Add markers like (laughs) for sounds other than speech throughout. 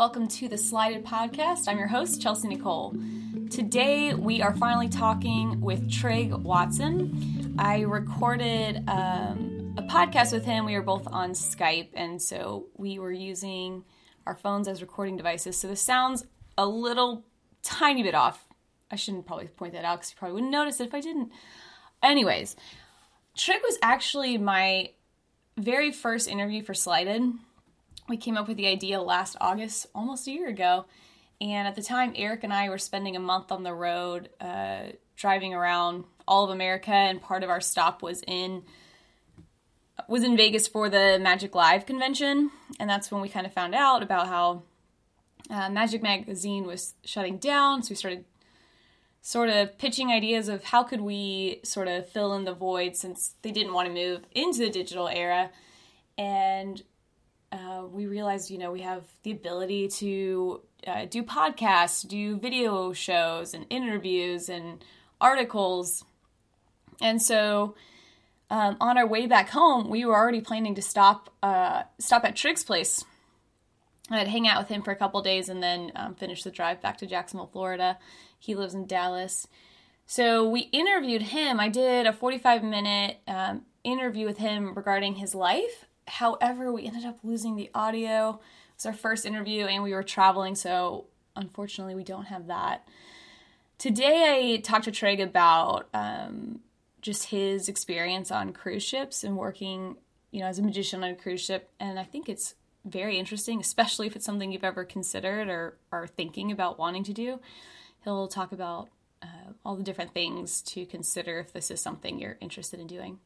Welcome to the Slided Podcast. I'm your host, Chelsea Nicole. Today we are finally talking with Trigg Watson. I recorded um, a podcast with him. We were both on Skype, and so we were using our phones as recording devices. So the sound's a little tiny bit off. I shouldn't probably point that out because you probably wouldn't notice it if I didn't. Anyways, Trigg was actually my very first interview for Slided. We came up with the idea last August, almost a year ago. And at the time, Eric and I were spending a month on the road, uh, driving around all of America, and part of our stop was in was in Vegas for the Magic Live convention, and that's when we kind of found out about how uh, Magic Magazine was shutting down. So we started sort of pitching ideas of how could we sort of fill in the void since they didn't want to move into the digital era and uh, we realized you know we have the ability to uh, do podcasts do video shows and interviews and articles and so um, on our way back home we were already planning to stop uh, stop at trigg's place I'd hang out with him for a couple days and then um, finish the drive back to Jacksonville, Florida. He lives in Dallas. So we interviewed him. I did a 45 minute um, interview with him regarding his life. However, we ended up losing the audio. It was our first interview and we were traveling, so unfortunately, we don't have that. Today, I talked to Trigg about um, just his experience on cruise ships and working, you know, as a magician on a cruise ship. And I think it's very interesting, especially if it's something you've ever considered or are thinking about wanting to do. He'll talk about uh, all the different things to consider if this is something you're interested in doing.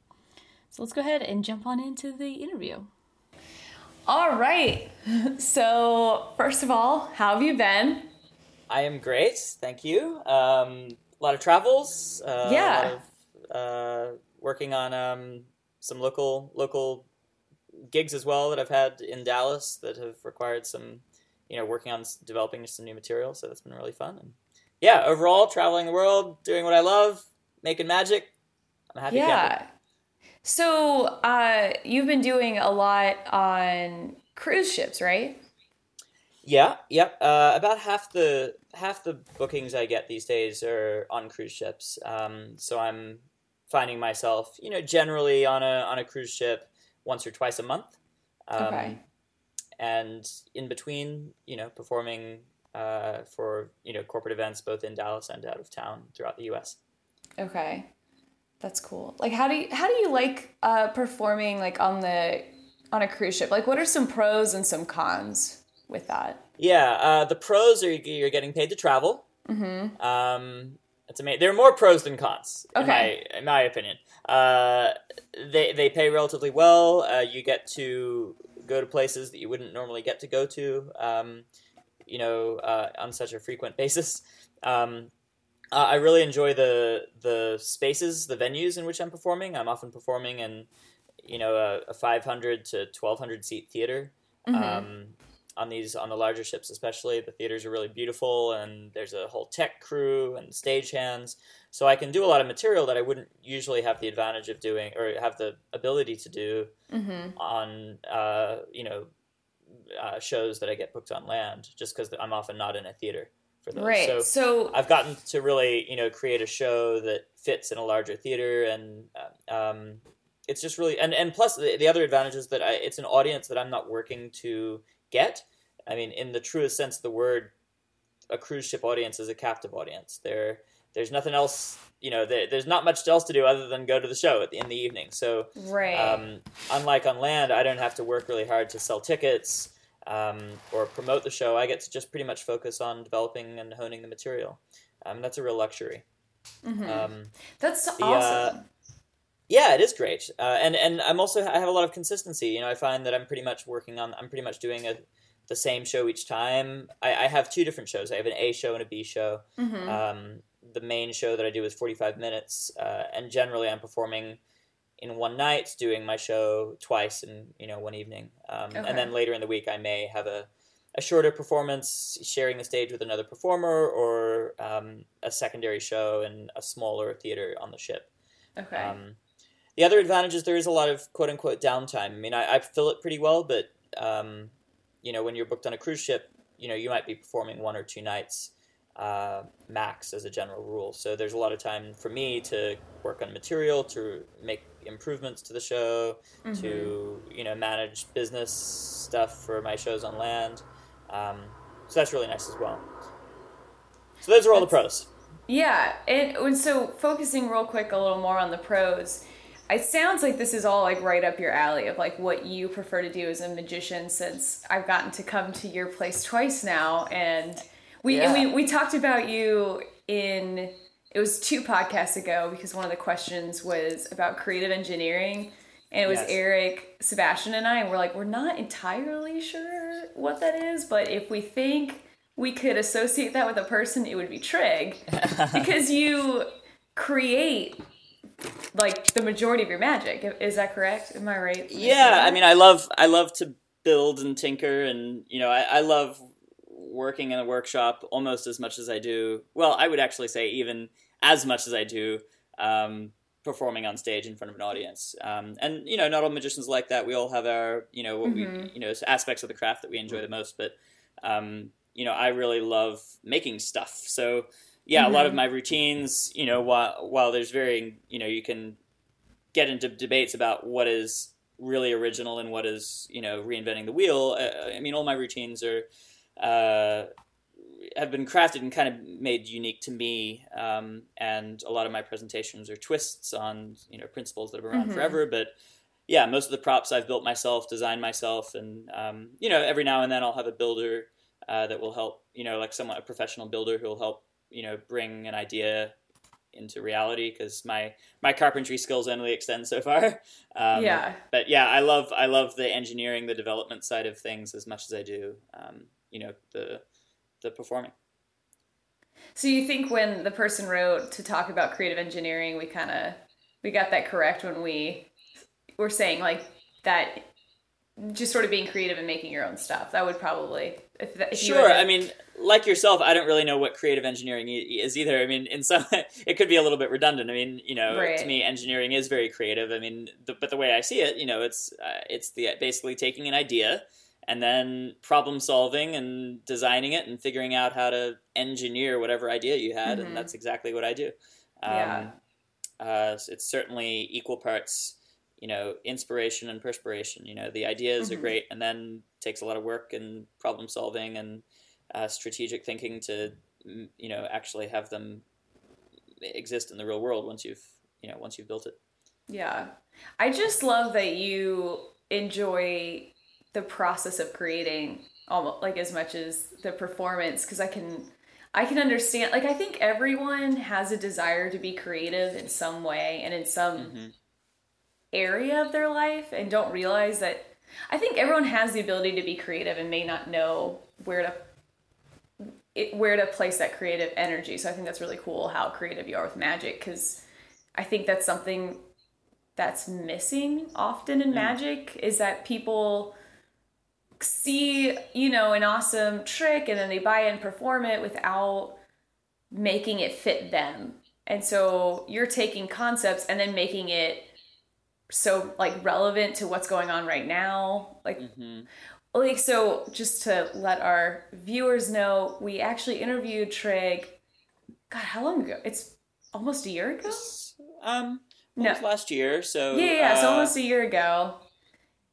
So let's go ahead and jump on into the interview. All right. (laughs) So, first of all, how have you been? I am great, thank you. Um, a lot of travels. Uh, yeah. A lot of, uh, working on um, some local local gigs as well that I've had in Dallas that have required some, you know, working on developing some new material. So that's been really fun. And yeah, overall, traveling the world, doing what I love, making magic. I'm happy. Yeah. Camping. So uh, you've been doing a lot on cruise ships, right? Yeah. Yep. Uh, about half the half the bookings I get these days are on cruise ships. Um, so I'm finding myself, you know, generally on a on a cruise ship once or twice a month. Um, okay. And in between, you know, performing uh, for you know corporate events both in Dallas and out of town throughout the U.S. Okay, that's cool. Like, how do you how do you like uh, performing like on the on a cruise ship? Like, what are some pros and some cons with that? Yeah, uh, the pros are you're getting paid to travel. Mm-hmm. Um, it's amazing. There are more pros than cons, okay. in my in my opinion. Uh, they they pay relatively well. Uh, you get to go to places that you wouldn't normally get to go to. Um, you know, uh, on such a frequent (laughs) basis. Um, I really enjoy the the spaces, the venues in which I'm performing. I'm often performing in, you know, a, a 500 to 1200 seat theater. Mm-hmm. Um, on these on the larger ships especially the theaters are really beautiful and there's a whole tech crew and stagehands. so i can do a lot of material that i wouldn't usually have the advantage of doing or have the ability to do mm-hmm. on uh, you know uh, shows that i get booked on land just because i'm often not in a theater for those right so, so i've gotten to really you know create a show that fits in a larger theater and uh, um, it's just really and, and plus the, the other advantage is that I, it's an audience that i'm not working to get. I mean, in the truest sense of the word, a cruise ship audience is a captive audience. There, there's nothing else. You know, there, there's not much else to do other than go to the show the, in the evening. So, right. Um, unlike on land, I don't have to work really hard to sell tickets um, or promote the show. I get to just pretty much focus on developing and honing the material. Um, that's a real luxury. Mm-hmm. Um, that's the, awesome. Uh, yeah, it is great, uh, and and I'm also I have a lot of consistency. You know, I find that I'm pretty much working on I'm pretty much doing a, the same show each time. I, I have two different shows. I have an A show and a B show. Mm-hmm. Um, the main show that I do is 45 minutes, uh, and generally I'm performing in one night, doing my show twice in you know one evening, um, Okay. and then later in the week I may have a a shorter performance, sharing the stage with another performer, or um, a secondary show in a smaller theater on the ship. okay. Um, the other advantage is there is a lot of quote unquote downtime. I mean, I, I fill it pretty well, but um, you know, when you're booked on a cruise ship, you know you might be performing one or two nights uh, max as a general rule. So there's a lot of time for me to work on material, to make improvements to the show, mm-hmm. to you know manage business stuff for my shows on land. Um, so that's really nice as well. So those are all that's, the pros. Yeah, and so focusing real quick a little more on the pros. It sounds like this is all like right up your alley of like what you prefer to do as a magician since I've gotten to come to your place twice now and we yeah. and we we talked about you in it was two podcasts ago because one of the questions was about creative engineering and it was yes. Eric, Sebastian, and I, and we're like, we're not entirely sure what that is, but if we think we could associate that with a person, it would be Trigg, (laughs) because you create like the majority of your magic. Is that correct? Am I right? Yeah, I mean, I love I love to build and tinker, and you know, I, I love working in a workshop almost as much as I do. Well, I would actually say even as much as I do um, performing on stage in front of an audience. Um, and you know, not all magicians like that. We all have our you know what mm-hmm. we you know aspects of the craft that we enjoy the most. But um, you know, I really love making stuff. So yeah, mm-hmm. a lot of mm-hmm. my routines. You know, while while there's varying, you know, you can get into debates about what is really original and what is you know reinventing the wheel. Uh, I mean, all my routines are uh, have been crafted and kind of made unique to me. Um, and a lot of my presentations are twists on you know principles that have been around mm-hmm. forever. But yeah, most of the props I've built myself, designed myself, and um, you know every now and then I'll have a builder uh, that will help. You know, like somewhat a professional builder who will help you know bring an idea into reality because my my carpentry skills only extend so far. (laughs) Um, yeah. But yeah, I love I love the engineering, the development side of things as much as I do. Um, you know the the performing. So you think when the person wrote to talk about creative engineering, we kind of we got that correct when we were saying like that just sort of being creative and making your own stuff. That would probably if, that, if sure. To... I mean, like yourself, I don't really know what creative engineering is either. I mean, in some (laughs) it could be a little bit redundant. I mean, you know, right. to me, engineering is very creative. I mean, the, but the way I see it, you know, it's uh, it's the basically taking an idea and then problem solving and designing it and figuring out how to engineer whatever idea you had, mm-hmm. and that's exactly what I do. Um, yeah. Uh, it's certainly equal parts, you know, inspiration and perspiration. You know, the ideas mm-hmm. are great, and then takes a lot of work and problem solving and uh, strategic thinking to, you know, actually have them exist in the real world once you've, you know, once you've built it. Yeah, I just love that you enjoy the process of creating almost like as much as the performance because I can I can understand like I think everyone has a desire to be creative in some way and in some mm-hmm. area of their life and don't realize that I think everyone has the ability to be creative and may not know where to it, where to place that creative energy. So I think that's really cool how creative you are with magic because I think that's something that's missing often in mm. magic is that people see, you know, an awesome trick and then they buy it and perform it without making it fit them. And so you're taking concepts and then making it so like relevant to what's going on right now. Like mm-hmm. like so just to let our viewers know, we actually interviewed Trigg God, how long ago? It's almost a year ago? Um no. last year, so Yeah, yeah, uh, so almost a year ago.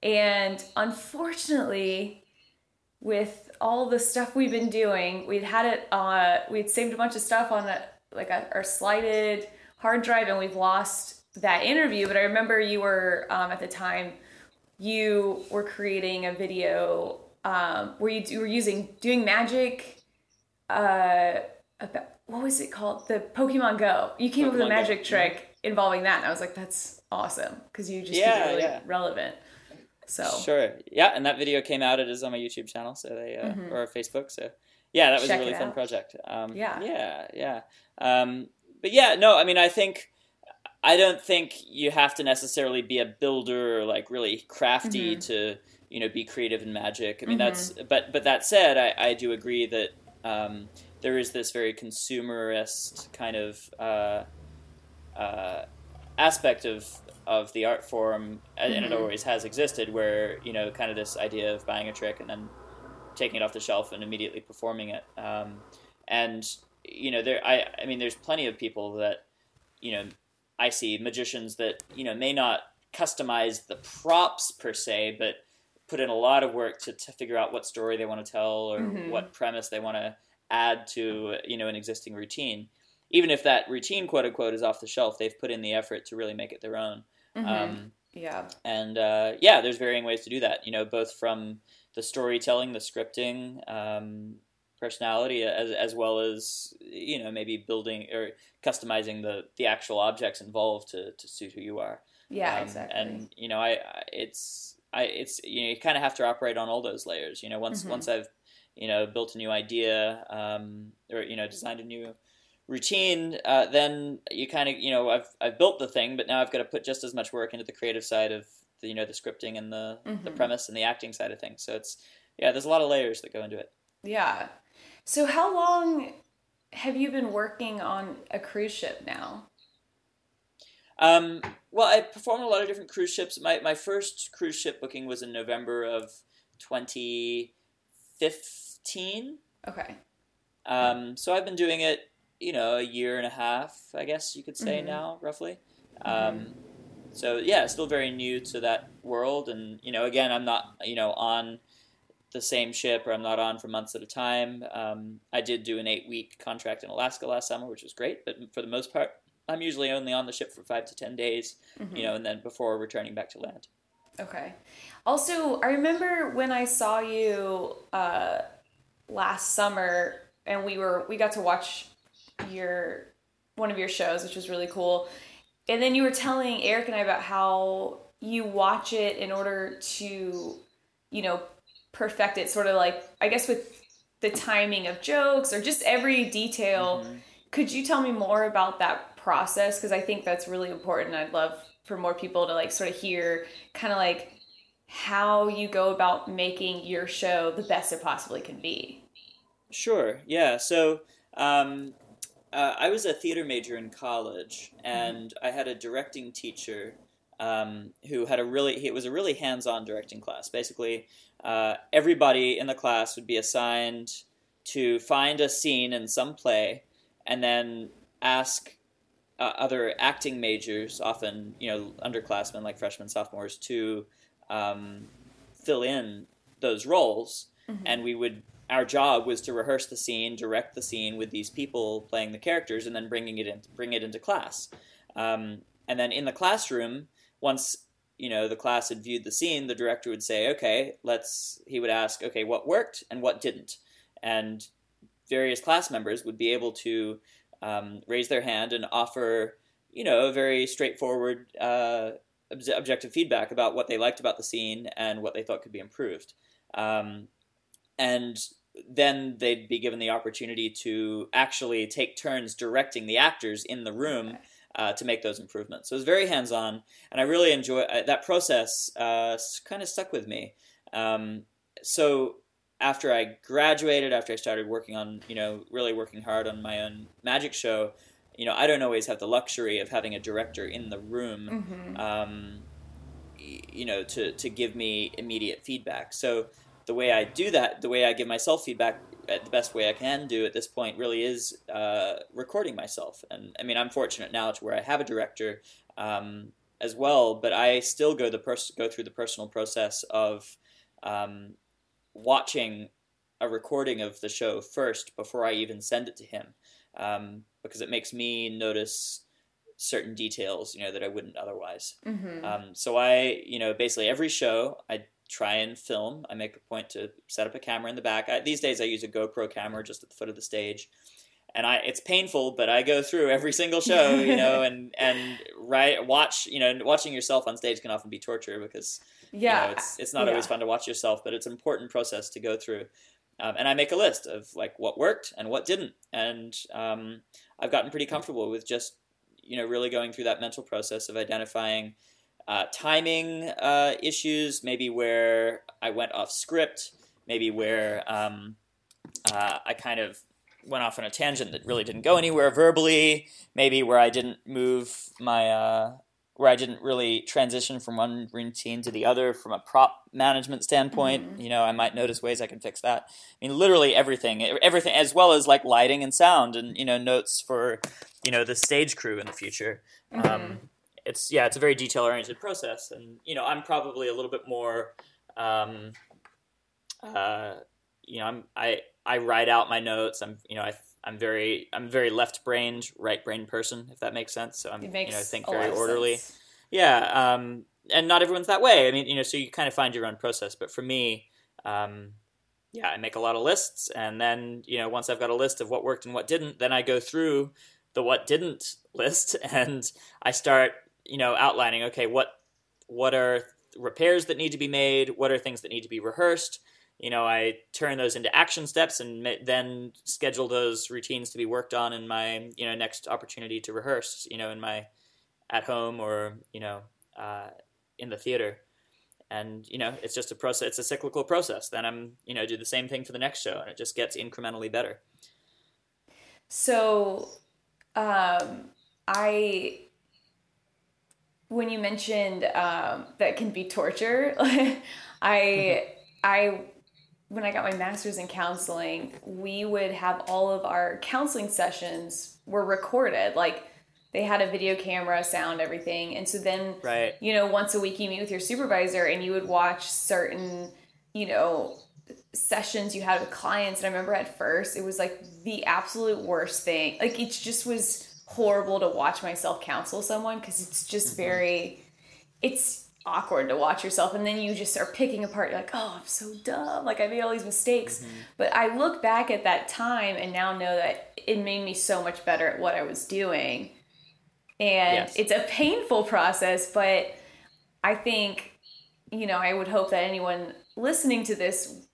And unfortunately, with all the stuff we've been doing, we'd had it, uh, we'd saved a bunch of stuff on a, like a, our slided hard drive and we've lost that interview. But I remember you were, um, at the time, you were creating a video um, where you, you were using, doing magic, uh, about, what was it called? The Pokemon Go. You came Pokemon up with a magic Go. trick involving that, and I was like, "That's awesome!" Because you just yeah, keep it really yeah. relevant. So sure, yeah, and that video came out. It is on my YouTube channel, so they uh, mm-hmm. or Facebook. So yeah, that was Check a really fun out. project. Um, yeah, yeah, yeah. Um, but yeah, no, I mean, I think I don't think you have to necessarily be a builder or like really crafty mm-hmm. to you know be creative in magic. I mean, mm-hmm. that's but but that said, I, I do agree that um, there is this very consumerist kind of uh, uh, aspect of of the art form, and mm-hmm. it always has existed, where you know, kind of this idea of buying a trick and then taking it off the shelf and immediately performing it. Um, and you know, there I I mean, there's plenty of people that you know I see magicians that you know may not customize the props per se, but put in a lot of work to, to figure out what story they want to tell or Mhm. what premise they want to add to you know an existing routine. Even if that routine, quote unquote, is off the shelf, they've put in the effort to really make it their own. Mhm. Um, yeah. and uh, yeah, there's varying ways to do that. You know, both from the storytelling, the scripting, um, personality, as as well as you know maybe building or customizing the the actual objects involved to to suit who you are. Yeah, Um, exactly. And you know, I, I it's I it's you know you kind of have to operate on all those layers. You know, once Mhm. once I've you know built a new idea um, or you know designed a new routine, uh, then you kind of you know I've I've built the thing, but now I've got to put just as much work into the creative side of the, you know the scripting and the the Mhm. premise and the acting side of things. So it's yeah, there's a lot of layers that go into it. yeah. So how long have you been working on a cruise ship now? Um, well, I performed on a lot of different cruise ships. My my first cruise ship booking was in November of 2015. Okay. Um, so I've been doing it, you know, a year and a half, I guess you could say Mhm. now, roughly. Mhm. Um, so yeah, still very new to that world, and you know, again, I'm not, you know, on the same ship, or I'm not on for months at a time. Um, I did do an eight week contract in Alaska last summer, which was great, but for the most part, I'm usually only on the ship for five to ten days, Mhm. you know, and then before returning back to land. Okay. Also, I remember when I saw you uh, last summer, and we were we got to watch your one of your shows, which was really cool. And then you were telling Eric and I about how you watch it in order to, you know, perfect it. Sort of like I guess with the timing of jokes or just every detail. Mhm. Could you tell me more about that process? Because I think that's really important. I'd love for more people to like sort of hear kind of like how you go about making your show the best it possibly can be. Sure. Yeah. So um, uh, I was a theater major in college, and I had a directing teacher um, who had a really it was a really hands-on directing class. Basically, uh, everybody in the class would be assigned to find a scene in some play, and then ask uh, other acting majors, often you know underclassmen like freshmen, sophomores, to um, fill in those roles, and we would our job was to rehearse the scene, direct the scene with these people playing the characters, and then bringing it in, bring it into class. Um, and then in the classroom, once you know the class had viewed the scene, the director would say, "Okay, let's." He would ask, "Okay, what worked and what didn't?" And various class members would be able to um, raise their hand and offer, you know, a very straightforward, uh, obje- objective feedback about what they liked about the scene and what they thought could be improved. Um, and then they'd be given the opportunity to actually take turns directing the actors in the room uh, to make those improvements. So it was very hands on, and I really enjoy uh, that process. Uh, kind of stuck with me. Um, so after I graduated, after I started working on, you know, really working hard on my own magic show, you know, I don't always have the luxury of having a director in the room Mm-hmm. um, you know, to, to give me immediate feedback. So the way I do that, the way I give myself feedback, the best way I can do at this point, really is uh, recording myself. And I mean, I'm fortunate now to where I have a director um, as well, but I still go the pers- go through the personal process of um, watching a recording of the show first before I even send it to him, um, because it makes me notice certain details, you know, that I wouldn't otherwise. Mm-hmm. Um, so I, you know, basically every show I try and film. I make a point to set up a camera in the back. I, these days I use a GoPro camera just at the foot of the stage. And I, it's painful, but I go through every single show, you (laughs) know, and and right watch, you know, watching yourself on stage can often be torture because yeah. you know, it's it's not always fun to watch yourself, but it's an important process to go through. Um, and I make a list of like what worked and what didn't, and um, I've gotten pretty comfortable with just you know really going through that mental process of identifying uh, timing uh, issues, maybe where I went off script, maybe where um, uh, I kind of went off on a tangent that really didn't go anywhere verbally, maybe where I didn't move my uh, where I didn't really transition from one routine to the other from a prop management standpoint. Mm-hmm. You know, I might notice ways I can fix that. I mean, literally everything, everything, as well as like lighting and sound, and you know, notes for you know the stage crew in the future. Mm-hmm. Um, it's yeah, it's a very detail oriented process, and you know, I'm probably a little bit more. Um, uh, you know, I'm I I write out my notes. I'm you know I I'm very I'm very left brained, right brain person, if that makes sense. So I'm It makes you know think very orderly. sense. Yeah, um, and not everyone's that way. I mean, you know, so you kind of find your own process. But for me, um, yeah, I make a lot of lists, and then you know, once I've got a list of what worked and what didn't, then I go through the what didn't (laughs) list, and I start you know outlining. Okay, what what are repairs that need to be made? What are things that need to be rehearsed? You know, I turn those into action steps and ma- then schedule those routines to be worked on in my you know next opportunity to rehearse. You know, in my at home or you know uh, in the theater and you know it's just a process it's a cyclical process then i'm you know do the same thing for the next show and it just gets incrementally better So, um, I when you mentioned um, that can be torture, (laughs) I I when I got my master's in counseling, we would have all of our counseling sessions were recorded, like they had a video camera, sound, everything, and so then right you know, once a week you meet with your supervisor and you would watch certain, you know, sessions you had with clients. And I remember at first it was like the absolute worst thing. Like it just was horrible to watch myself counsel someone because it's just mm-hmm. very, it's awkward to watch yourself. And then you just are picking apart. You're like, oh, I'm so dumb. Like I made all these mistakes. Mm-hmm. But I look back at that time and now know that it made me so much better at what I was doing and Yes. it's a painful process but i think you know i would hope that anyone listening to this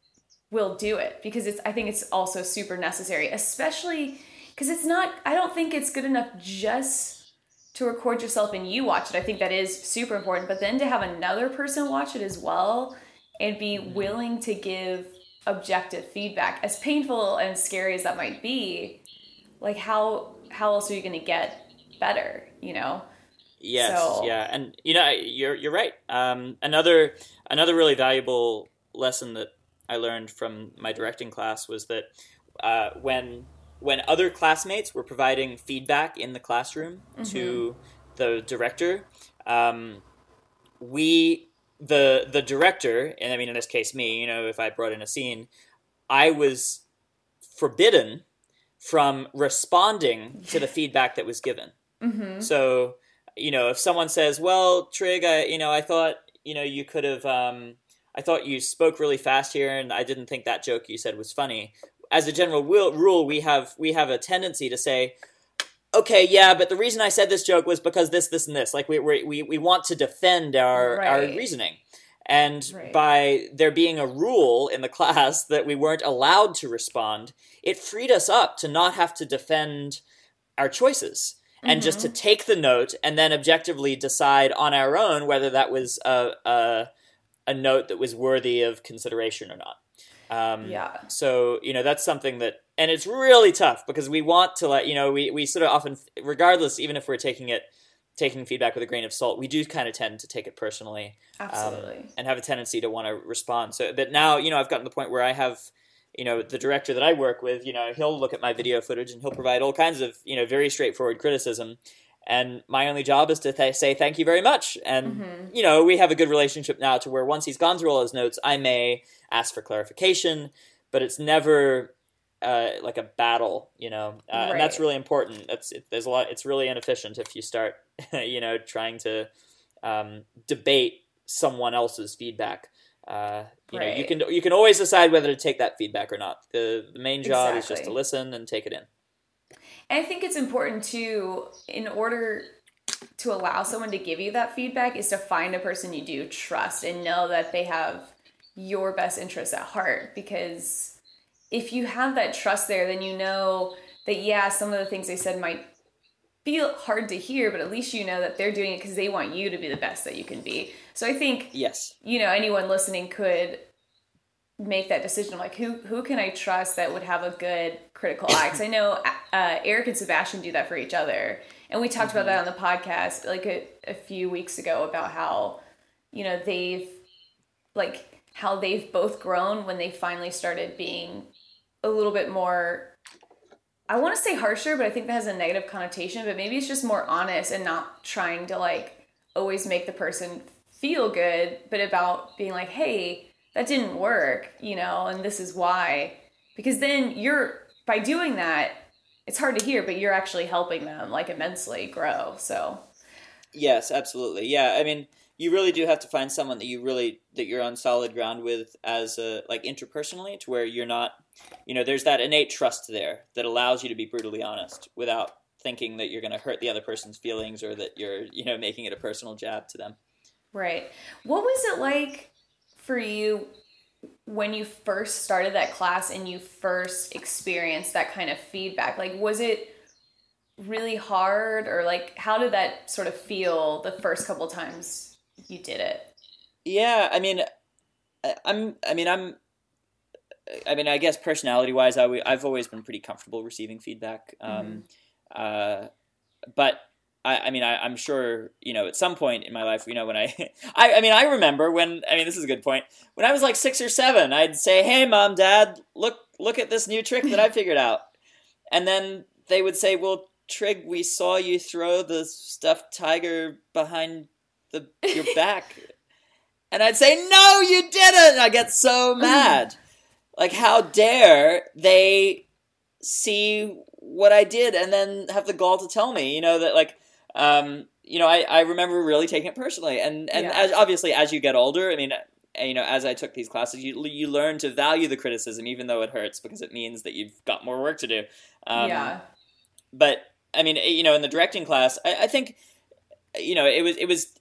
will do it because it's i think it's also super necessary especially because it's not i don't think it's good enough just to record yourself and you watch it. I think that is super important but then to have another person watch it as well and be willing to give objective feedback as painful and scary as that might be like how how else are you going to get better you know? Yes So- yeah and you know you're you're right. Um, another another really valuable lesson that i learned from my directing class was that uh, when when other classmates were providing feedback in the classroom to the director um, we the the director and i mean in this case me you know if i brought in a scene i was forbidden from responding to the feedback that was given mm-hmm. so you know if someone says well trigg i you know i thought you know you could have um, i thought you spoke really fast here and i didn't think that joke you said was funny as a general will, rule we have we have a tendency to say okay yeah but the reason i said this joke was because this this and this. Like we we we, we want to defend our our reasoning. And Right. by there being a rule in the (laughs) class that we weren't allowed to respond it freed us up to not have to defend our choices and just to mm-hmm. take the note and then objectively decide on our own whether that was a, a, a note that was worthy of consideration or not um, yeah. so you know that's something that and it's really tough because we want to let you know we, we sort of often regardless even if we're taking it taking feedback with a grain of salt we do kind of tend to take it personally um, absolutely. and have a tendency to want to respond. So but now you know i've gotten to the point where i have you know the director that i work with you know he'll look at my video footage and he'll provide all kinds of you know very straightforward criticism and my only job is to th- say thank you very much. And you know we have a good relationship now to where once he's gone through all his notes i may ask for clarification but it's never uh, like a battle you know? Uh, and that's really important. That's it, there's a lot it's really inefficient if you start (laughs) you know trying to um, debate someone else's feedback. Uh, you know you can you can always decide whether to take that feedback or not. The the main job is just to listen and take it in And I think it's important too, in order to allow someone to give you that feedback, is to find a person you do trust and know that they have your best interests at heart. Because if you have that trust there, then you know that, yeah, some of the things they said might feel hard to hear, but at least you know that they're doing it because they want you to be the best that you can be. So I think yes you know anyone listening could make that decision. Like who who can I trust that would have a good critical eye? Because I know uh, Eric and Sebastian do that for each other. And we talked mm-hmm. about that on the podcast like a, a few weeks ago about how, you know, they've like how they've both grown when they finally started being a little bit more I want to say harsher, but I think that has a negative connotation, but maybe it's just more honest and not trying to like always make the person feel good, but about being like, "Hey, that didn't work," you know, and this is why. Because then you're by doing that, it's hard to hear, but you're actually helping them like immensely grow. So Yes, absolutely. Yeah, I mean, you really do have to find someone that you really that you're on solid ground with as a like interpersonally to where you're not you know there's that innate trust there that allows you to be brutally honest without thinking that you're going to hurt the other person's feelings or that you're you know making it a personal jab to them right what was it like for you when you first started that class and you first experienced that kind of feedback like was it really hard or like how did that sort of feel the first couple times you did it. Yeah, I mean, I'm. I mean, I'm. I mean, I guess personality wise, I I've always been pretty comfortable receiving feedback. Um, mm-hmm. uh, but I, I mean, I, am sure you know at some point in my life, you know, when I, (laughs) I, I mean, I remember when. I mean, this is a good point. When I was like six or seven, I'd say, "Hey, mom, dad, look, look at this new trick that I figured out," and then they would say, "Well, Trigg, we saw you throw the stuffed tiger behind the your (laughs) back. and I'd say, "No, you didn't." I get so mm. mad. like how dare they see what I did and then have the gall to tell me, you know, that like um, you know, I, I remember really taking it personally. And and yeah. as, obviously as you get older, I mean, you know, as I took these classes, you you learn to value the criticism, even though it hurts, because it means that you've got more work to do. Um, yeah. But I mean, you know, in the directing class, I, I think, you know, it was it was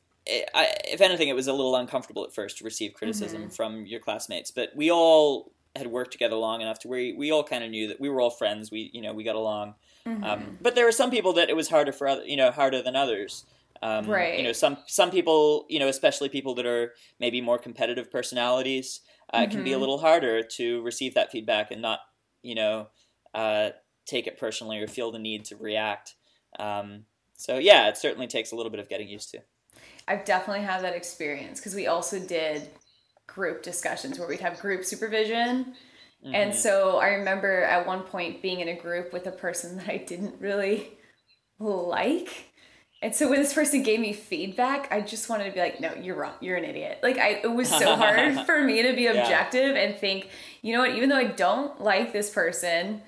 I, if anything, it was a little uncomfortable at first to receive criticism mm-hmm. from your classmates. But we all had worked together long enough to where we, we all kind of knew that we were all friends. We you know we got along. Mm-hmm. Um, but there were some people that it was harder for other, you know harder than others. Um, right. You know some some people you know especially people that are maybe more competitive personalities uh, mm-hmm. can be a mm-hmm. little harder to receive that feedback and not you know uh, take it personally or feel the need to react. Um, so yeah, it certainly takes a little bit of getting used to. I've definitely had that experience because we also did group discussions where we'd have group supervision. Mm-hmm. And so I remember at one point being in a group with a person that I didn't really like. And so when this person gave me feedback, I just wanted to be like, no, you're wrong. You're an idiot. Like I it was so hard (laughs) for me to be objective yeah. and think, you know what, even though I don't like this person,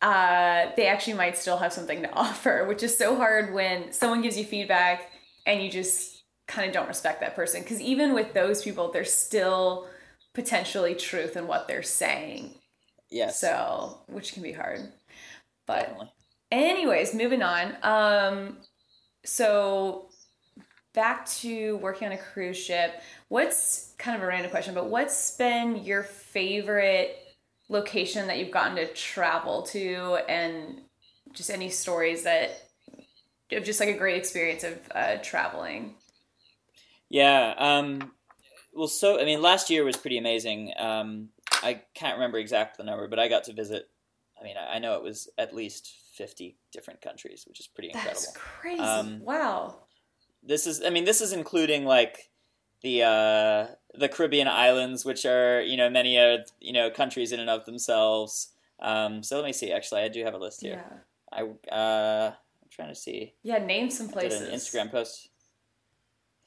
uh, they actually might still have something to (laughs) offer, which is so hard when someone gives you feedback and you just kind of don't respect that person because even with those people there's still potentially truth in what they're saying. Yes. So which can be hard. But Definitely. anyways moving on um so back to working on a cruise ship. What's kind of a random question but what's been your favorite location that you've gotten to travel to? And just any stories that of just like a great experience of uh, traveling. Yeah. Um, well, so I mean, last year was pretty amazing. Um, I can't remember exactly the number, but I got to visit. I mean, I, I know it was at least fifty different countries, which is pretty incredible. That's crazy! Um, wow. This is. I mean, this is including like the uh, the Caribbean islands, which are you know many are you know countries in and of themselves. Um, so let me see. Actually, I do have a list here. Yeah. I uh, trying to see. Yeah, name some places. Did an Instagram post.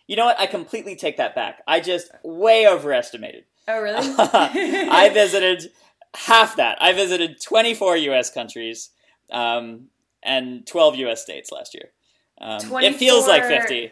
You know what? I completely take that back. I just way overestimated. Oh, really? (laughs) I visited half that. I visited 24 U.S. countries um, and 12 U.S. states last year. Um, it feels like 50.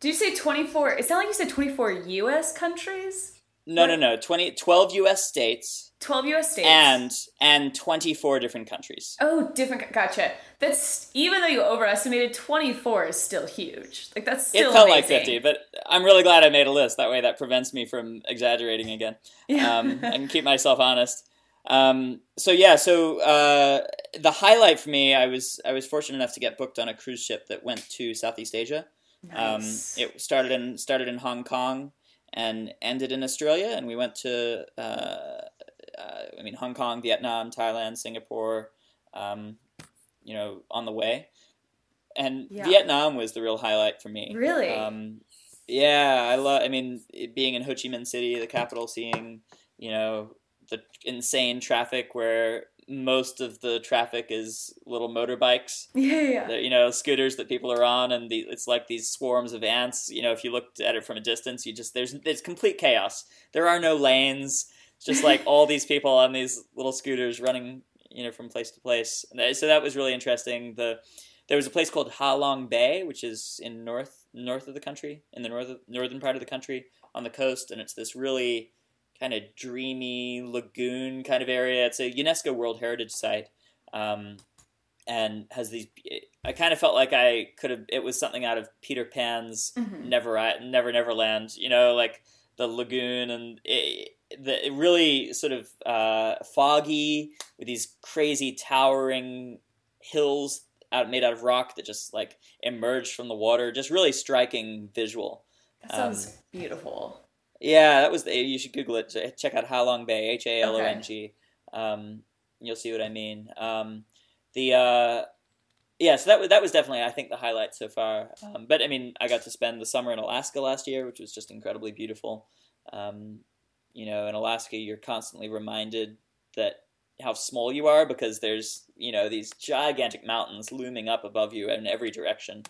Did you say 24? It sounded like you said 24 U.S. countries. No, what? no, no. 20, 12 U.S. states 12 US states. And and 24 different countries. Oh, different gotcha. That's even though you overestimated 24 is still huge. Like that's still It felt amazing. like 50, but I'm really glad I made a list. That way that prevents me from exaggerating again. (laughs) Yeah. Um, and keep myself honest. Um, so yeah, so uh, the highlight for me, I was I was fortunate enough to get booked on a cruise ship that went to Southeast Asia. Nice. Um, it started in started in Hong Kong and ended in Australia, and we went to uh, I mean, Hong Kong, Vietnam, Thailand, Singapore, um, you know, on the way. and Yeah. Vietnam was the real highlight for me. Really? Um, yeah, I love. I mean, it- being in Ho Chi Minh City, the capital, seeing you know the insane traffic where most of the traffic is little motorbikes, (laughs) Yeah, yeah. you know, scooters that people are on, and the, it's like these swarms of ants. You know, if you looked at it from a distance, you just there's there's complete chaos. There are no lanes. Just like all these people on these little scooters running, you know, from place to place. So that was really interesting. The there was a place called Ha Long Bay, which is in north north of the country, in the north northern part of the country on the coast, and it's this really kind of dreamy lagoon kind of area. It's a UNESCO World Heritage Site, um, and has these. I kind of felt like I could have. It was something out of Peter Pan's Mhm. Never Never Neverland. You know, like the lagoon and it, the really sort of uh, foggy with these crazy towering hills out made out of rock that just like emerged from the water. Just really striking visual. That sounds beautiful. Yeah, that was the. You should Google it. Check out Halong Bay, H A L O N G. Um, you'll see what I mean. Um, the uh, yeah, so that was that was definitely I think the highlight so far. Um, but I mean, I got to spend the summer in Alaska last year, which was just incredibly beautiful. Um, you know, in Alaska, you're constantly reminded that how small you are because there's you know these gigantic mountains looming up above you in every direction.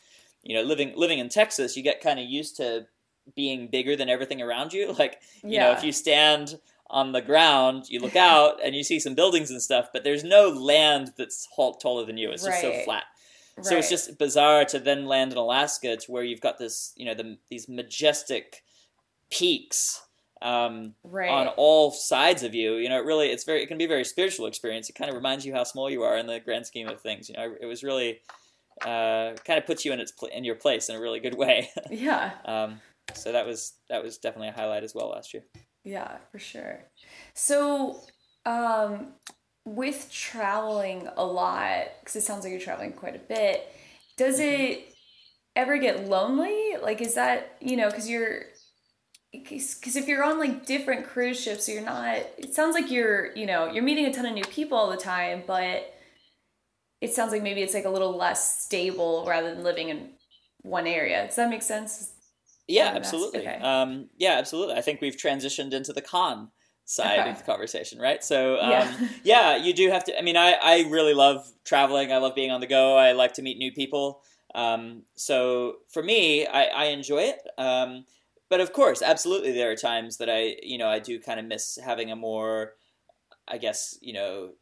You know, living living in Texas, you get kind of used to being bigger than everything around you. (laughs) Like you know, if you stand on the ground, you look out and you see some buildings and stuff, but there's no land that's tall, taller than you. It's just so Right. flat. So it's just bizarre to then land in Alaska to where you've got this, you know, the, these majestic peaks um, right. on all sides of you. You know, it really, it's very, it can be a very spiritual experience. It kind of reminds you how small you are in the grand scheme of things. You know, it was really uh, kind of puts you in its pl- in your place in a really good (laughs) way. yeah. um, so that was that was definitely a highlight as well last year. Yeah, for sure. So, um, with traveling a lot, because it sounds like you're traveling quite a bit, does it ever get lonely? Like, is that, you know, because you're, because if you're on like different cruise ships, you're not, it sounds like you're, you know, you're meeting a ton of new people all the time, but it sounds like maybe it's like a little less stable rather than living in one area. Does that make sense? Yeah, absolutely. okay. Um, yeah, absolutely. I think we've transitioned into the con side Okay. of the conversation, right? So, um, Yeah. (laughs) yeah. you do have to. I mean, I, I really love traveling. I love being on the go. I like to meet new people. Um, so for me, I, I enjoy it. But of course, absolutely, there are times that I, you know, I do kind of miss having a more, I guess, you know,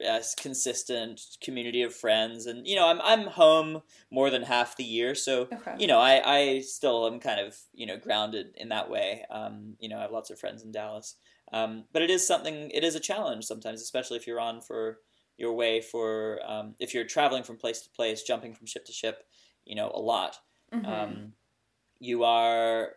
as consistent community of friends, and you know, I'm I'm home more than half the year, so Okay. you know, I, I still am kind of, you know, grounded in that way. Um, you know, I have lots of friends in Dallas. Um, but it is something, it is a challenge sometimes, especially if you're on for your way for, um, if you're traveling from place to place, jumping from ship to ship, you know, a lot. Mhm. Um, you are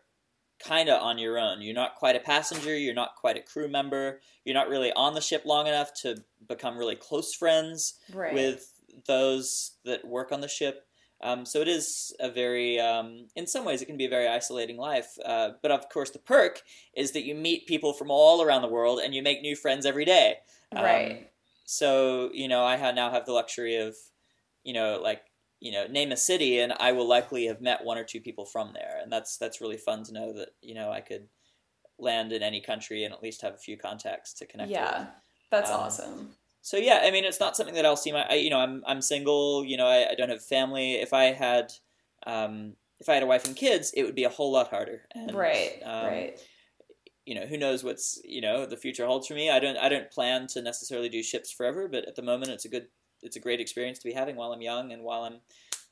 kind of on your own. You're not quite a passenger. You're not quite a crew member. You're not really on the ship long enough to become really close friends right. with those that work on the ship. Um, so it is a very, um, in some ways, it can be a very isolating life. Uh, but of course, the perk is that you meet people from all around the world and you make new friends every day. Um, right. So you know, I ha- now have the luxury of, you know, like you know, name a city, and I will likely have met one or two people from there, and that's that's really fun to know that you know I could land in any country and at least have a few contacts to connect with. Yeah, that's Um, awesome. So yeah, I mean, it's not something that I'll see my. I, you know, I'm I'm single. You know, I, I don't have family. If I had, um, if I had a wife and kids, it would be a whole lot harder. And, right, um, right. You know, who knows what's you know the future holds for me. I don't I don't plan to necessarily do ships forever, but at the moment, it's a good it's a great experience to be having while I'm young and while I'm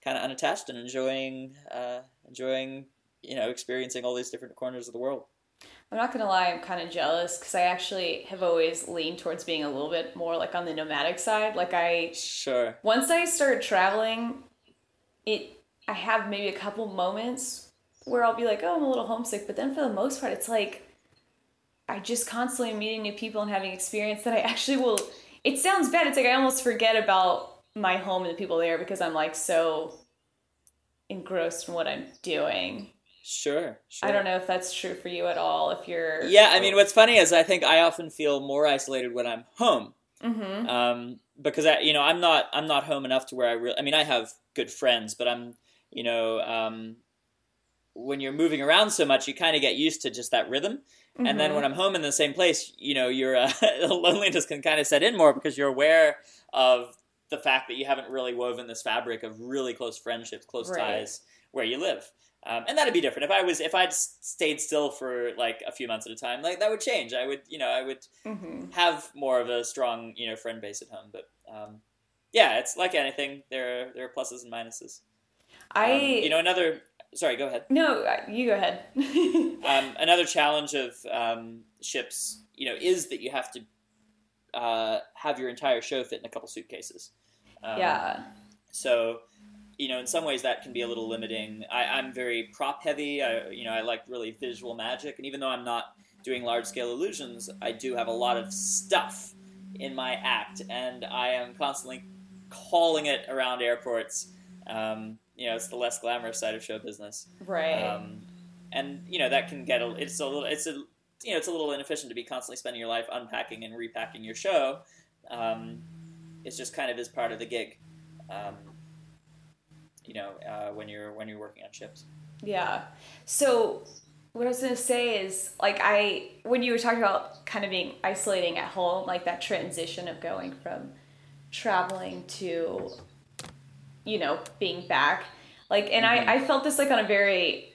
kind of unattached and enjoying uh, enjoying you know experiencing all these different corners of the world. I'm not gonna lie, I'm kind of jealous because I actually have always leaned towards being a little bit more like on the nomadic side. Like I, Sure. once I started traveling, it I have maybe a couple moments where I'll be like, oh, I'm a little homesick, but then for the most part, it's like I just constantly am meeting new people and having experience that I actually will. It sounds bad. It's like I almost forget about my home and the people there because I'm like so engrossed in what I'm doing. Sure. Sure. I don't know if that's true for you at all. If you're Yeah, I mean, what's funny is I think I often feel more isolated when I'm home Mm-hmm. um, because I, you know, I'm not I'm not home enough to where I really. I mean, I have good friends, but I'm, you know, um, when you're moving around so much, you kind of get used to just that rhythm. Mm-hmm. And then Mhm. when I'm home in the same place, you know, your uh, (laughs) loneliness can kind of set in more because you're aware of the fact that you haven't really woven this fabric of really close friendships, close Right. ties where you live. Um, and that'd be different if I was if I'd stayed still for like a few months at a time. Like that would change. I would, you know, I would Mhm. have more of a strong, you know, friend base at home. But um, yeah, it's like anything. There are there are pluses and minuses. I Um, you know, another. Sorry, go ahead. no, you go ahead. (laughs) Um, another challenge of um, ships, you know, is that you have to uh, have your entire show fit in a couple suitcases. Um, yeah. So, you know, in some ways that can be a little limiting. I, I'm very prop heavy. I, you know, I like really visual magic, and even though I'm not doing large scale illusions, I do have a lot of stuff in my act, and I am constantly calling it around airports. Um, you know, it's the less glamorous side of show business. Right. Um, and you know that can get a it's a little it's a you know it's a little inefficient to be constantly spending your life unpacking and repacking your show. Um, it's just kind of is part of the gig. Um, you know, uh, when you're when you're working on ships. Yeah. So what I was gonna say is like I when you were talking about kind of being isolating at home, like that transition of going from traveling to you know, being back. Like and Mhm. I, I felt this like on a very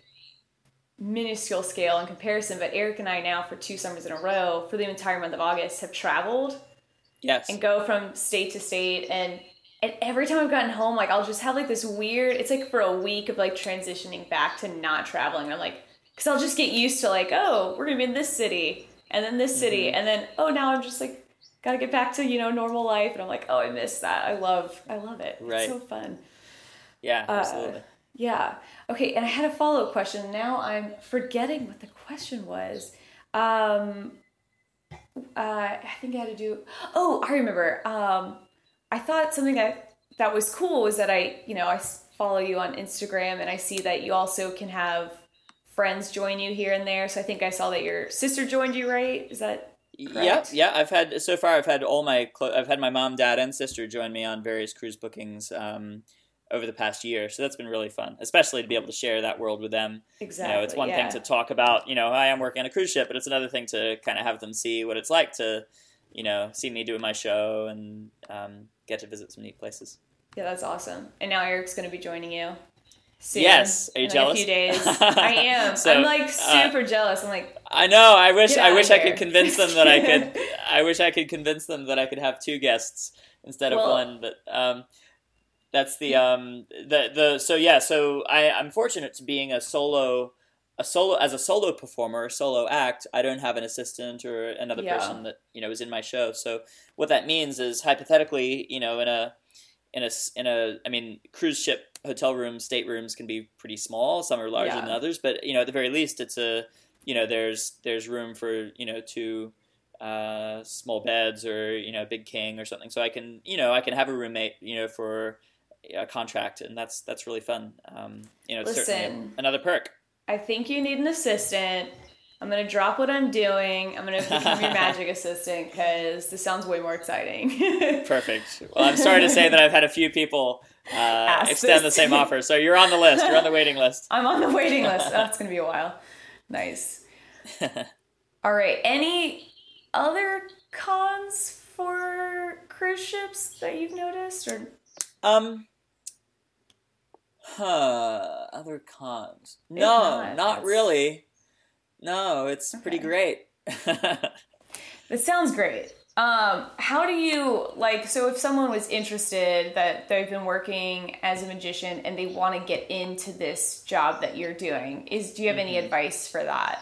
minuscule scale in comparison, but Eric and I now for two summers in a row for the entire month of August have traveled Yes. and go from state to state and and every time I've gotten home, like I'll just have like this weird. It's like for a week of like transitioning back to not traveling. I'm like, because I'll just get used to like, oh, we're gonna be in this city and then this city, and then oh, now I'm just like, gotta get back to you know normal life, and I'm like, oh, I miss that. I love, I love it. Right. It's so fun. yeah. uh, Absolutely. Yeah. Okay, and I had a follow up question. Now I'm forgetting what the question was. Um, uh, I think I had to do. Oh, I remember. Um, I thought something that that was cool was that I, you know, i follow you on Instagram and I see that you also can have friends join you here and there. So I think I saw that your sister joined you, right? Is that Yep, yeah. I've had so far. I've had all my. Clo- I've had my mom, dad, and sister join me on various cruise bookings um, over the past year. So that's been really fun, especially to be able to share that world with them. exactly? You know, it's one yeah. thing to talk about. You know, I am working on a cruise ship, but it's another thing to kind of have them see what it's like to, you know, see me doing my show and um, get to visit some neat places. Yeah, that's awesome. And now Eric's going to be joining you. Soon, Yes. Are you in like a few days. (laughs) I am. So, I'm like uh, super jealous. I'm like, I know. I wish. I wish I could convince them that I could. (laughs) I wish I could convince them that I could have two guests instead of Well- one. But um, that's the um the the so yeah. So I I'm fortunate to being a solo. A solo as a solo performer, a solo act. I don't have an assistant or another Yeah. person that you know is in my show. So what that means is hypothetically, you know, in a in a in a I mean, cruise ship hotel rooms, staterooms can be pretty small. Some are larger Yeah. than others, but you know, at the very least, it's a you know, there's there's room for you know two uh, small beds or you know, a big king or something. So I can you know I can have a roommate you know for a contract, and that's that's really fun. Um, you know, it's certainly Listen. another perk. I think you need an assistant. I'm going to drop what I'm doing. I'm going to become your (laughs) magic assistant because this sounds way more exciting. (laughs) Perfect. Well, I'm sorry to say that I've had a few people uh, extend the same offer. So you're on the list. You're on the (laughs) waiting list. I'm on the waiting list. (laughs) That's going to be a while. Nice. (laughs) All right. Any other cons for cruise ships that you've noticed or Um. Huh. Other cons? No, not, not, really. No, it's pretty great. That sounds great. Um, how do you like? So, if someone was interested that they've been working as a magician and they want to get into this job that you're doing, is do you have any advice for that?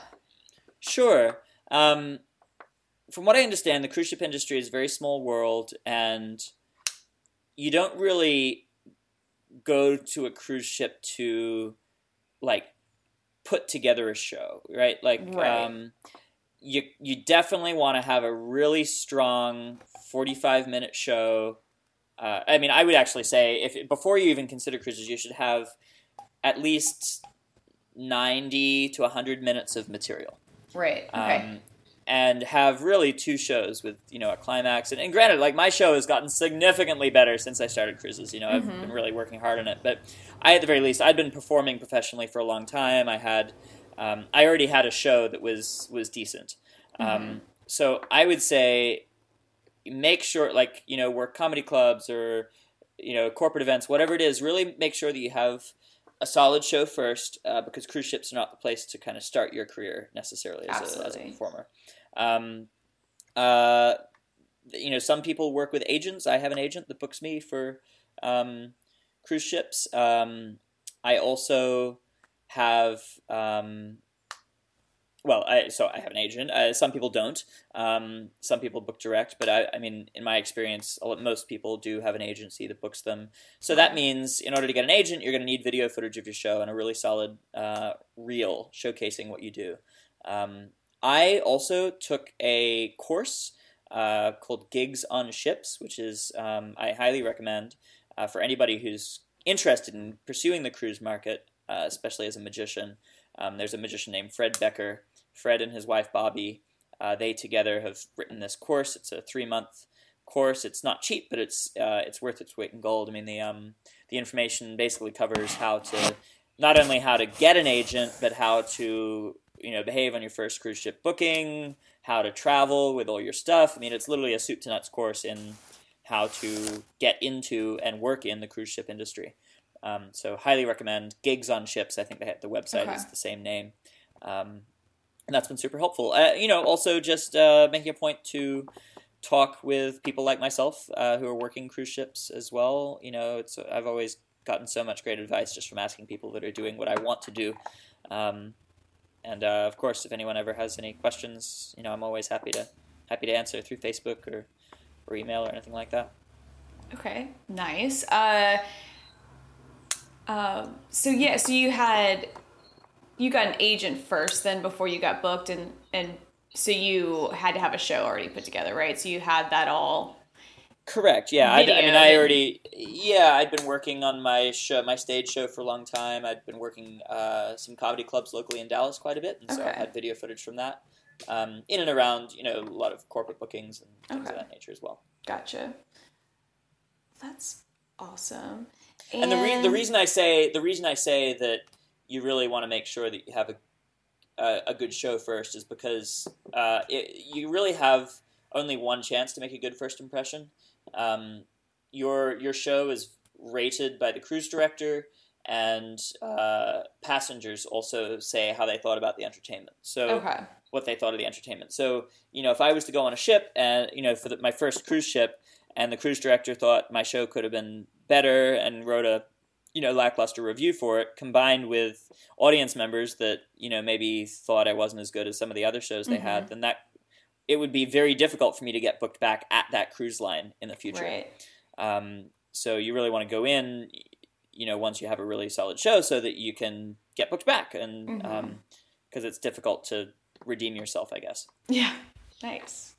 sure. Um, from what I understand, the cruise ship industry is a very small world, and you don't really go to a cruise ship to like put together a show, right? Like, Right. um, you you definitely want to have a really strong forty five minute show. Uh, I mean, I would actually say if before you even consider cruises, you should have at least ninety to hundred minutes of material. Right. Okay. Um, and have really two shows with you know a climax. And, and granted, like my show has gotten significantly better since I started cruises. You know, I've Mhm. been really working hard on it. But I, at the very least, I'd been performing professionally for a long time. I had, um, I already had a show that was was decent. Um, so I would say, make sure, like you know, work comedy clubs or you know corporate events, whatever it is. Really make sure that you have a solid show first, uh, because cruise ships are not the place to kind of start your career necessarily as, a, as a performer. Um, uh, you know, some people work with agents. I have an agent that books me for um, cruise ships. Um, I also have, um, well, I, so I have an agent. Uh, some people don't. Um, some people book direct, but I, I mean, in my experience, most people do have an agency that books them. So that means, in order to get an agent, you're going to need video footage of your show and a really solid uh, reel showcasing what you do. Um, I also took a course uh, called Gigs on Ships, which is um, I highly recommend uh, for anybody who's interested in pursuing the cruise market, uh, especially as a magician. Um, there's a magician named Fred Becker. Fred and his wife Bobby, uh, they together have written this course. It's a three month course. It's not cheap, but it's uh, it's worth its weight in gold. I mean, the um, the information basically covers how to not only how to get an agent, but how to you know behave on your first cruise ship booking, how to travel with all your stuff. I mean, it's literally a soup to nuts course in how to get into and work in the cruise ship industry. Um, so, highly recommend Gigs on Ships. I think they have, the website Okay. is the same name, um, and that's been super helpful. Uh, you know, also just uh, making a point to talk with people like myself uh, who are working cruise ships as well. You know, it's I've always gotten so much great advice just from asking people that are doing what I want to do. Um, and uh, of course, if anyone ever has any questions, you know, I'm always happy to happy to answer through Facebook or or email or anything like that. Okay, nice. Um, so yeah, so you had you got an agent first, then before you got booked, and and so you had to have a show already put together, right? So you had that all. Correct. Yeah. I, I mean, I already. Yeah, I'd been working on my show, my stage show for a long time. I'd been working uh, some comedy clubs locally in Dallas quite a bit, and so I had video footage from that. Um, in and around, you know, a lot of corporate bookings and things Okay. of that nature as well. Gotcha. That's awesome. And the re- the reason I say the reason I say that you really want to make sure that you have a a, a good show first is because uh, it, you really have only one chance to make a good first impression. Um, your your show is rated by the cruise director, and uh, passengers also say how they thought about the entertainment. So okay. what they thought of the entertainment. So, you know, if I was to go on a ship and, you know, for the, my first cruise ship and the cruise director thought my show could have been better and wrote a, you know, lackluster review for it, combined with audience members that, you know, maybe thought I wasn't as good as some of the other shows they had, mm-hmm. then that it would be very difficult for me to get booked back at that cruise line in the future. Right. Um, so you really want to go in, you know, once you have a really solid show, so that you can get booked back, and mm-hmm. um, because it's difficult to redeem yourself, I guess. Yeah. Nice.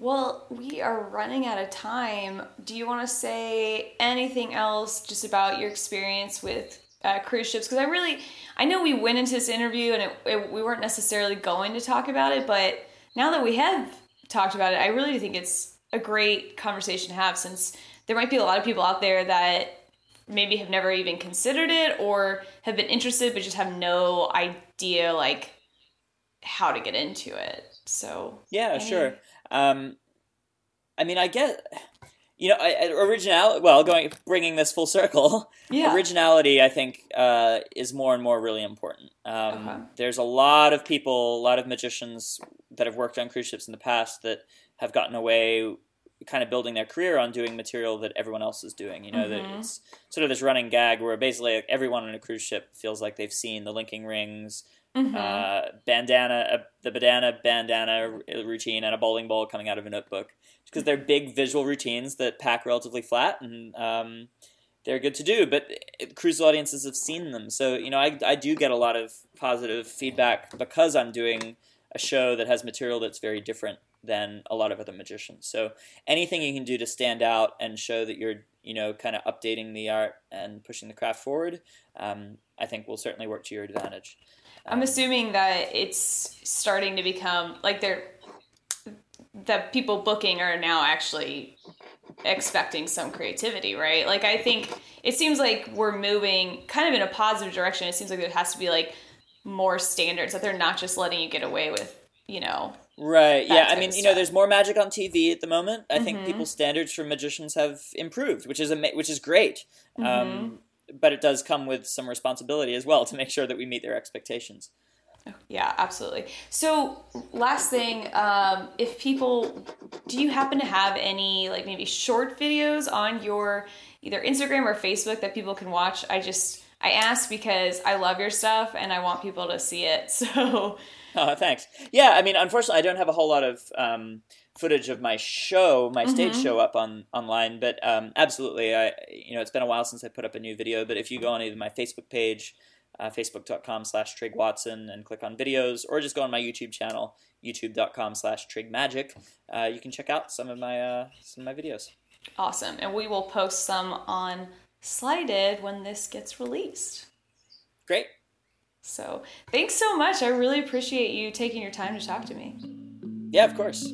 Well, we are running out of time. Do you want to say anything else just about your experience with uh, cruise ships? Because I really, I know we went into this interview and it, it, we weren't necessarily going to talk about it, but now that we have talked about it, I really do think it's a great conversation to have since there might be a lot of people out there that maybe have never even considered it or have been interested but just have no idea like how to get into it. So Yeah, sure. Um, I mean, I get, you know, I, I- Well, going bringing this full circle, (laughs) yeah, originality, I think, uh, is more and more really important. Um, Okay. There's a lot of people, a lot of magicians that have worked on cruise ships in the past that have gotten away, kind of building their career on doing material that everyone else is doing. You know, that Mhm. it's sort of this running gag where basically everyone on a cruise ship feels like they've seen the linking rings, Mhm. uh, bandana, uh, the bandana bandana routine, and a bowling ball coming out of a notebook, because they're big visual routines that pack relatively flat and um, they're good to do. But it, cruise audiences have seen them, so you know I I do get a lot of positive feedback because I'm doing a show that has material that's very different than a lot of other magicians. So anything you can do to stand out and show that you're you know, kind of updating the art and pushing the craft forward, um, I think will certainly work to your advantage. I'm assuming that it's starting to become like they're the people booking are now actually expecting some creativity, right? Like I think it seems like we're moving kind of in a positive direction. It seems like there has to be like more standards that they're not just letting you get away with, you know. Right. Yeah. I mean, you know, there's more magic on TV at the moment. I think Mhm. people's standards for magicians have improved, which is ama- which is great. Mm-hmm. Um, but it does come with some responsibility as well to make sure that we meet their expectations. Yeah, absolutely. So, last thing, um, if people, do you happen to have any like maybe short videos on your either Instagram or Facebook that people can watch? I just I ask because I love your stuff and I want people to see it. (laughs) So, (laughs) Oh, thanks. Yeah, I mean, unfortunately, I don't have a whole lot of um, footage of my show, my stage Mhm. show, up on online. But um, absolutely, I you know, it's been a while since I put up a new video. But if you go on either my Facebook page, uh, facebook.com/slash Trigg Watson, and click on videos, or just go on my YouTube channel, youtube.com/slash Trigg Magic, uh, you can check out some of my uh, some of my videos. awesome. And we will post some on Slighted when this gets released. Great. So, thanks so much. I really appreciate you taking your time to talk to me. Yeah, of course.